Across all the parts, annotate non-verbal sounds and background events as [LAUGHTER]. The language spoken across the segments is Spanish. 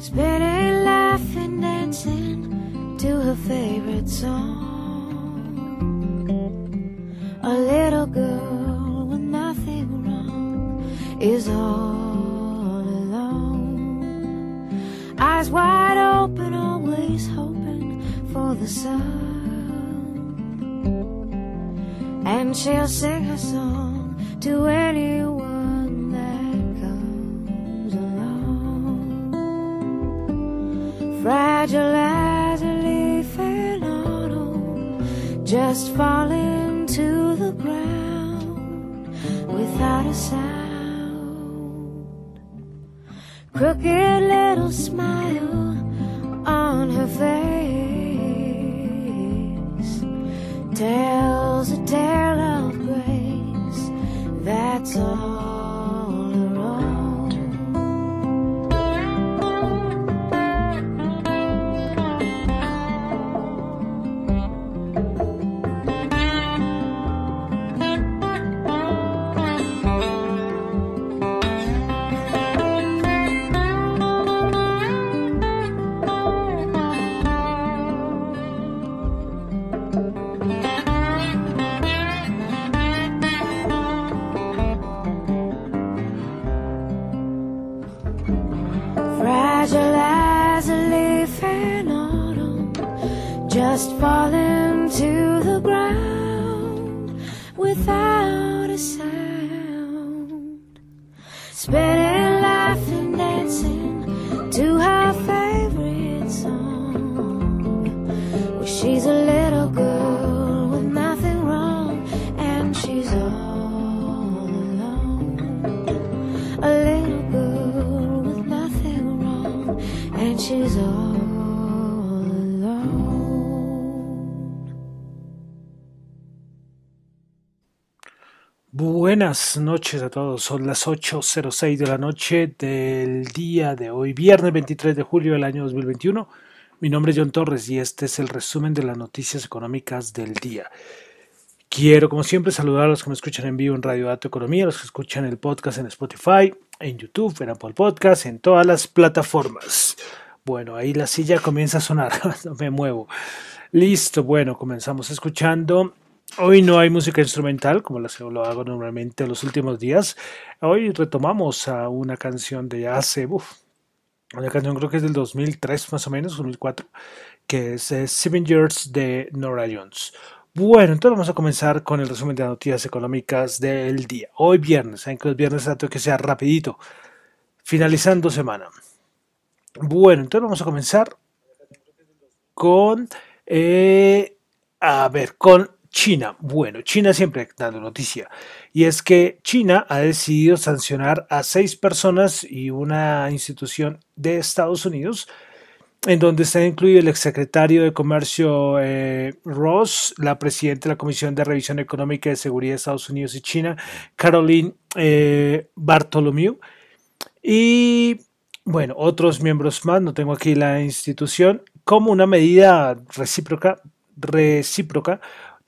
Spinning, laughing, dancing to her favorite song. A little girl with nothing wrong is all alone. Eyes wide open, always hoping for the sun. And she'll sing her song to anyone. In autumn, just falling to the ground without a sound. Crooked little smile on her face tells a tale of grace. That's all Fragile as a leaf in autumn, just falling to the ground without a sound. Spinning, laughing, dancing to her favorite song. Well, she's a Buenas noches a todos, son las 8.06 de la noche del día de hoy, viernes 23 de julio del año 2021. Mi nombre es John Torres y este es el resumen de las noticias económicas del día. Quiero, como siempre, saludar a los que me escuchan en vivo en Radio Dato Economía, a los que escuchan el podcast en Spotify, en YouTube, en Apple Podcast, en todas las plataformas. Bueno, ahí la silla comienza a sonar, no [LAUGHS] me muevo. Listo, bueno, comenzamos escuchando. Hoy no hay música instrumental, como lo hago normalmente los últimos días. Hoy retomamos a una canción de hace, una canción creo que es del 2003 más o menos, 2004, que es eh, Seven Years de Nora Jones. Bueno, entonces vamos a comenzar con el resumen de noticias económicas del día. Hoy viernes, saben que los viernes trato que sea rapidito, finalizando semana. Bueno, entonces vamos a comenzar con, eh, a ver, con China. Bueno, China siempre dando noticia. Y es que China ha decidido sancionar a seis personas y una institución de Estados Unidos, en donde está incluido el exsecretario de Comercio eh, Ross, la presidenta de la Comisión de Revisión Económica y de Seguridad de Estados Unidos y China, Caroline eh, Bartholomew, y bueno, otros miembros más, no tengo aquí la institución, como una medida recíproca, recíproca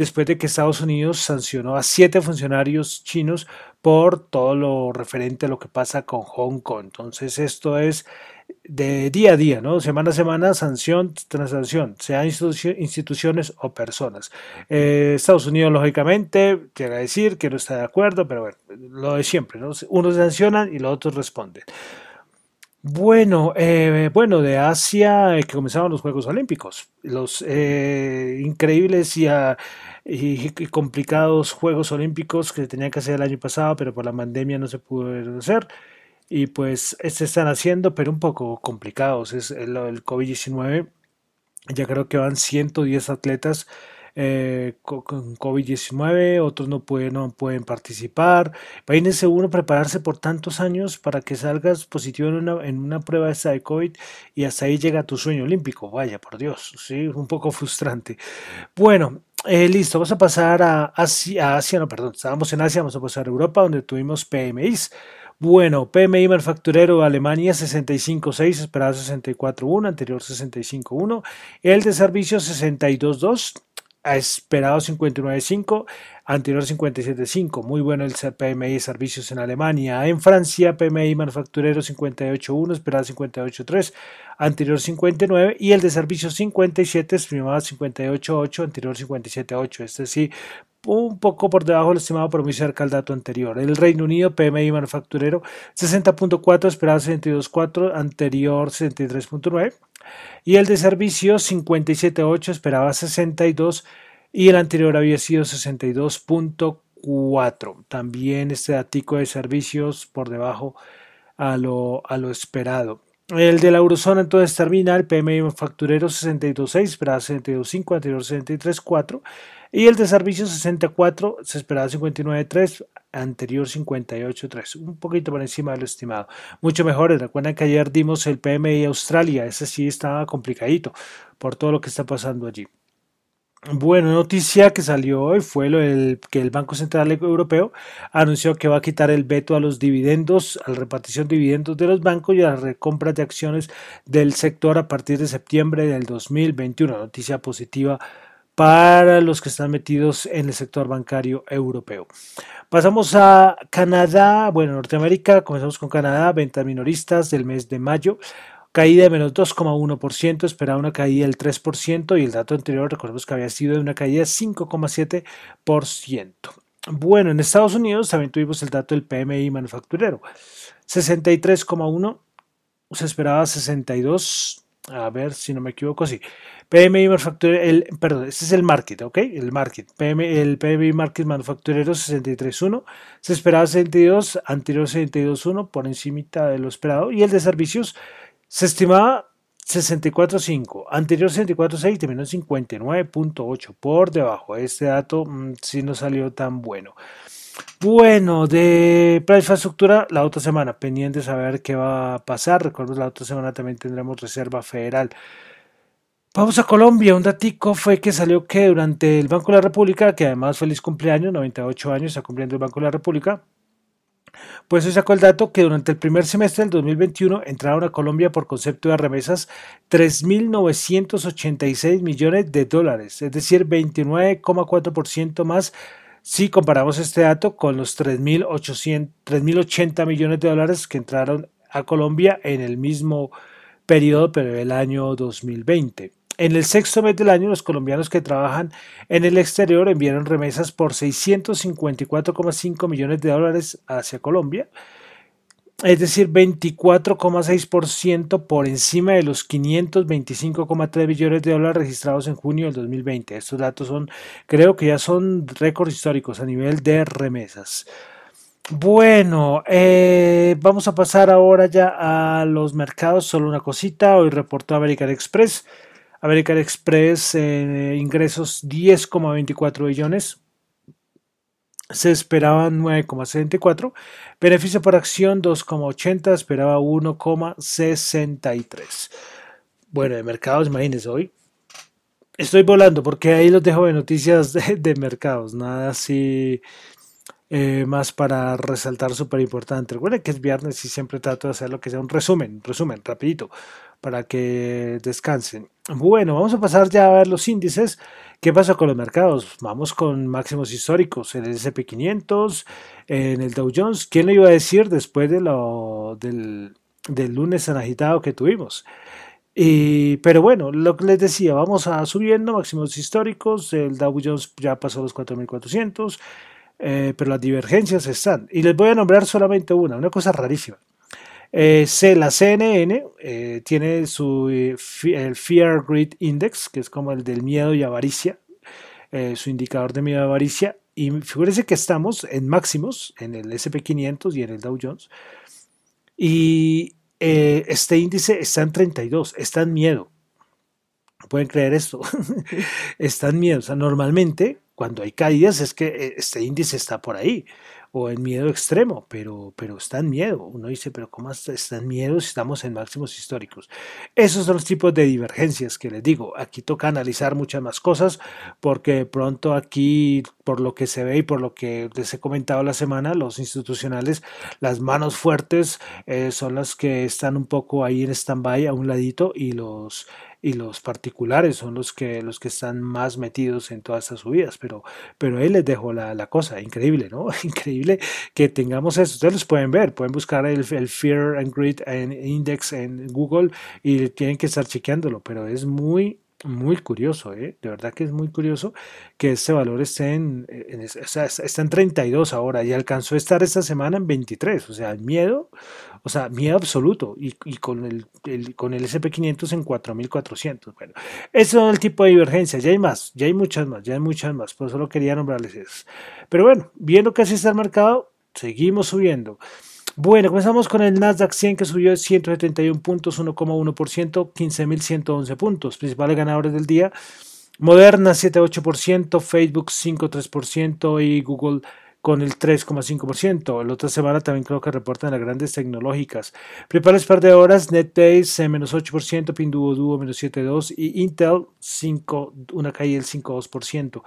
después de que Estados Unidos sancionó a siete funcionarios chinos por todo lo referente a lo que pasa con Hong Kong. Entonces esto es de día a día, ¿no? Semana a semana, sanción tras sanción, sea institu instituciones o personas. Eh, Estados Unidos, lógicamente, a decir que no está de acuerdo, pero bueno, lo de siempre, ¿no? Unos sancionan y los otros responden. Bueno, eh, bueno, de Asia eh, que comenzaron los Juegos Olímpicos, los eh, increíbles y, uh, y, complicados Juegos Olímpicos que tenían que hacer el año pasado, pero por la pandemia no se pudo hacer. Y pues se están haciendo, pero un poco complicados. Es el, el COVID-19. Ya creo que van 110 atletas eh, con COVID-19, otros no pueden, no pueden participar. Imagínense uno prepararse por tantos años para que salgas positivo en una, en una prueba esta de COVID y hasta ahí llega tu sueño olímpico. Vaya, por Dios, sí, un poco [LAUGHS] frustrante. Bueno, eh, listo, vamos a pasar a Asia, a Asia, no, perdón, estábamos en Asia, vamos a pasar a Europa, donde tuvimos PMIs. Bueno, PMI manufacturero Alemania 65.6, esperado 64.1, anterior 65.1. El de servicios 62.2 ha esperado 59.5, anterior 57.5. Muy bueno el PMI de servicios en Alemania. En Francia, PMI manufacturero 58.1, esperaba 58.3, anterior 59. Y el de servicios 57, estimaba 58.8, anterior 57.8. Este sí, un poco por debajo del estimado, pero muy cerca al dato anterior. El Reino Unido, PMI manufacturero 60.4, esperaba 62.4, anterior 63.9 y el de servicios 57.8 esperaba 62 y el anterior había sido 62.4. También este datico de servicios por debajo a lo, a lo esperado. El de la eurozona entonces termina el PMI manufacturero 62.6, esperaba 62.5, anterior 63.4 y el de servicios 64, se esperaba 59.3, anterior 58.3, un poquito por encima de lo estimado. Mucho mejor, recuerden que ayer dimos el PMI Australia, ese sí estaba complicadito por todo lo que está pasando allí. Bueno, noticia que salió hoy fue lo que el Banco Central Europeo anunció que va a quitar el veto a los dividendos, a la repartición de dividendos de los bancos y a las recompras de acciones del sector a partir de septiembre del 2021. Noticia positiva para los que están metidos en el sector bancario europeo. Pasamos a Canadá, bueno, Norteamérica, comenzamos con Canadá, ventas minoristas del mes de mayo, caída de menos 2,1%, esperaba una caída del 3% y el dato anterior recordemos que había sido de una caída de 5,7%. Bueno, en Estados Unidos también tuvimos el dato del PMI manufacturero, 63,1, se esperaba 62, a ver si no me equivoco, sí, PMI manufacturero, el, perdón, este es el market, ¿ok? El market. el PMI market manufacturero 63.1, se esperaba 62, anterior 62.1, por encima de lo esperado. Y el de servicios se estimaba 64.5, anterior 64.6, terminó en 59.8, por debajo. Este dato mm, sí no salió tan bueno. Bueno, de para infraestructura, la otra semana, pendiente de saber qué va a pasar. Recuerdo, la otra semana también tendremos Reserva Federal. Vamos a Colombia, un datico fue que salió que durante el Banco de la República, que además feliz cumpleaños, 98 años está cumpliendo el Banco de la República, pues se sacó el dato que durante el primer semestre del 2021 entraron a Colombia por concepto de remesas 3.986 millones de dólares, es decir, 29,4% más si comparamos este dato con los 3.080 millones de dólares que entraron a Colombia en el mismo periodo, pero el año 2020. En el sexto mes del año, los colombianos que trabajan en el exterior enviaron remesas por 654,5 millones de dólares hacia Colombia, es decir, 24,6% por encima de los 525,3 millones de dólares registrados en junio del 2020. Estos datos son, creo que ya son récords históricos a nivel de remesas. Bueno, eh, vamos a pasar ahora ya a los mercados. Solo una cosita. Hoy reportó American Express American Express eh, ingresos 10,24 billones. Se esperaban 9,74. Beneficio por acción 2,80. Esperaba 1,63. Bueno, de mercados, imagínense hoy. Estoy volando porque ahí los dejo de noticias de, mercados. Nada así eh, más para resaltar súper importante. Recuerden que es viernes y siempre trato de hacer lo que sea un resumen, resumen, rapidito para que descansen. Bueno, vamos a pasar ya a ver los índices. ¿Qué pasa con los mercados? Vamos con máximos históricos en el SP500, en el Dow Jones. ¿Quién lo iba a decir después de lo, del, del lunes tan agitado que tuvimos? Y, pero bueno, lo que les decía, vamos a subiendo máximos históricos. El Dow Jones ya pasó los 4.400, eh, pero las divergencias están. Y les voy a nombrar solamente una, una cosa rarísima. Eh, la CNN eh, tiene su eh, el Fear Greed Index, que es como el del miedo y avaricia, su indicador de miedo y avaricia. Y fíjense que estamos en máximos en el SP500 y en el Dow Jones. Y este índice está en 32, está en miedo. pueden creer esto. [LAUGHS] está en miedo. O sea, normalmente cuando hay caídas es que este índice está por ahí. O en miedo extremo, pero, pero está en miedo. Uno dice, pero ¿cómo está en miedo si estamos en máximos históricos? Esos son los tipos de divergencias que les digo. Aquí toca analizar muchas más cosas porque de pronto aquí, por lo que se ve y por lo que les he comentado la semana, los institucionales, las manos fuertes eh, son las que están un poco ahí en stand-by a un ladito y los y los particulares son los que, los que están más metidos en todas estas subidas, pero, pero él les dejó la, la cosa, increíble, ¿no? [LAUGHS] Increíble que tengamos eso. Ustedes los pueden ver, pueden buscar el, Fear and Greed Index en Google y tienen que estar chequeándolo, pero es muy muy curioso, ¿eh? de verdad que es muy curioso que este valor esté en, sea, está en 32 ahora y alcanzó a estar esta semana en 23, o sea, miedo, o sea, miedo absoluto y, y con el, con el SP500 en 4400. Bueno, ese es el tipo de divergencia, ya hay más, ya hay muchas más, ya hay muchas más, por eso lo quería nombrarles eso. Pero bueno, viendo que así está el mercado, seguimos subiendo. Bueno, comenzamos con el Nasdaq 100 que subió 171 puntos, 1,1%, 15.111 puntos. Principales ganadores del día. Moderna 7,8%, Facebook 5,3% y Google con el 3,5%. La otra semana también creo que reportan las grandes tecnológicas. Principales par de horas, NetBase menos 8%, Pinduoduo menos 7,2% y Intel 5, una caída del 5,2%.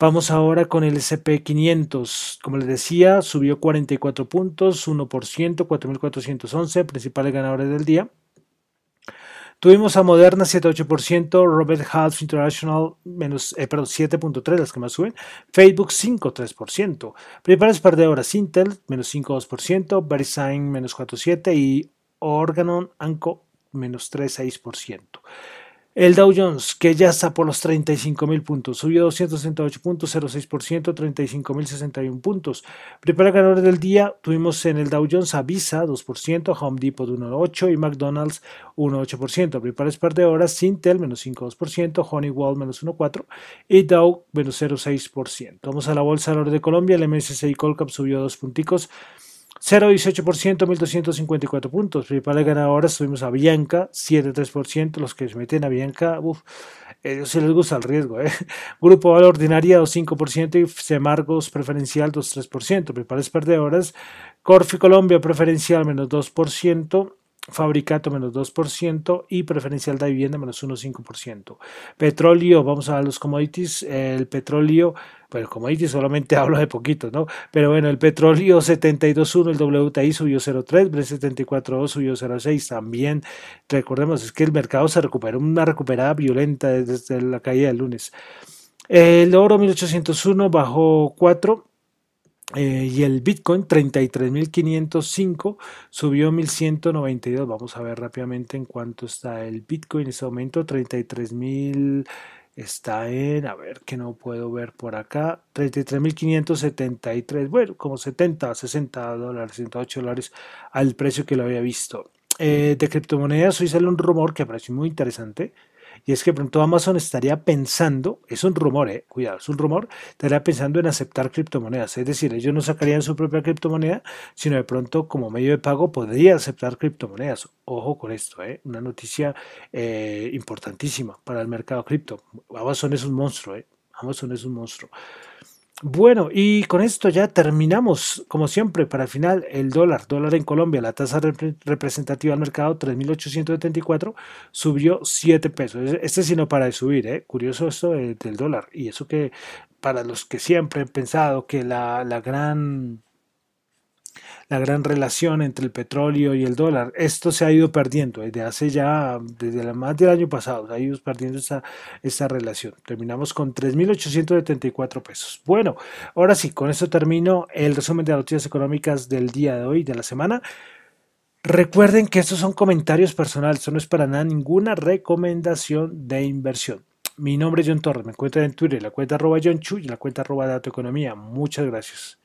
Vamos ahora con el SP500. Como les decía, subió 44 puntos, 1%, 4.411, principales ganadores del día. Tuvimos a Moderna 7.8%, Robert Half International menos, eh, perdón, 7.3, las que más suben, Facebook 5.3%, principales perdedoras Intel menos 5.2%, VeriSign menos 4.7% y Organon Anco menos 3.6%. El Dow Jones, que ya está por los 35.000 puntos, subió 268 puntos, 0,6%, 35.061 puntos. Primer ganador del día tuvimos en el Dow Jones a Visa 2%, Home Depot 1,8% y McDonald's 1,8%. Principales perdedoras, Intel menos 5,2%, Honeywell menos 1,4% y Dow menos 0,6%. Vamos a la Bolsa de de Colombia, el MSCI Colcap subió 2 punticos, 0,18%, 1.254 puntos. Principales ganadoras tuvimos a Bianca, 7,3%. Los que se meten a Bianca, uff, ellos sí les gusta el riesgo. ¿eh? [LAUGHS] Grupo Ordinaria, 2,5% y Semargos Preferencial, 2,3%. Principales perdedoras, Corfi Colombia Preferencial, menos 2%. Fabricato menos 2% y preferencial de vivienda menos 1,5%. Petróleo, vamos a los commodities, el petróleo, bueno, commodities solamente [LAUGHS] hablo de poquito, ¿no? Pero bueno, el petróleo 72.1, el WTI subió 0.3, Brent 74.2 subió 0.6, también recordemos, es que el mercado se recuperó, una recuperada violenta desde la caída del lunes. El oro 1801 bajó 4, eh, y el Bitcoin 33.505 subió 1.192. Vamos a ver rápidamente en cuánto está el Bitcoin en ese momento. 33.000 está en, a ver que no puedo ver por acá. 33.573. Bueno, como 70, 60 dólares, 108 dólares al precio que lo había visto. Eh, de criptomonedas, hoy sale un rumor que parece muy interesante y es que pronto Amazon estaría pensando, es un rumor, eh, cuidado, es un rumor, estaría pensando en aceptar criptomonedas. Es decir, ellos no sacarían su propia criptomoneda, sino de pronto como medio de pago podría aceptar criptomonedas. Ojo con esto, eh, una noticia eh, importantísima para el mercado cripto. Amazon es un monstruo, eh, Amazon es un monstruo. Bueno, y con esto ya terminamos, como siempre, para el final, el dólar, dólar en Colombia, la tasa representativa del mercado, 3.874, subió 7 pesos. Este sí no para de subir, ¿eh? curioso esto del dólar. Y eso que para los que siempre han pensado que la, la gran la gran relación entre el petróleo y el dólar. Esto se ha ido perdiendo desde hace ya, desde más del año pasado, se ha ido perdiendo esa relación. Terminamos con 3.874 pesos. Bueno, ahora sí, con esto termino el resumen de las noticias económicas del día de hoy, de la semana. Recuerden que estos son comentarios personales, no es para nada ninguna recomendación de inversión. Mi nombre es John Torres, me encuentran en Twitter, la cuenta arroba John Chu y la cuenta arroba Dato Economía. Muchas gracias.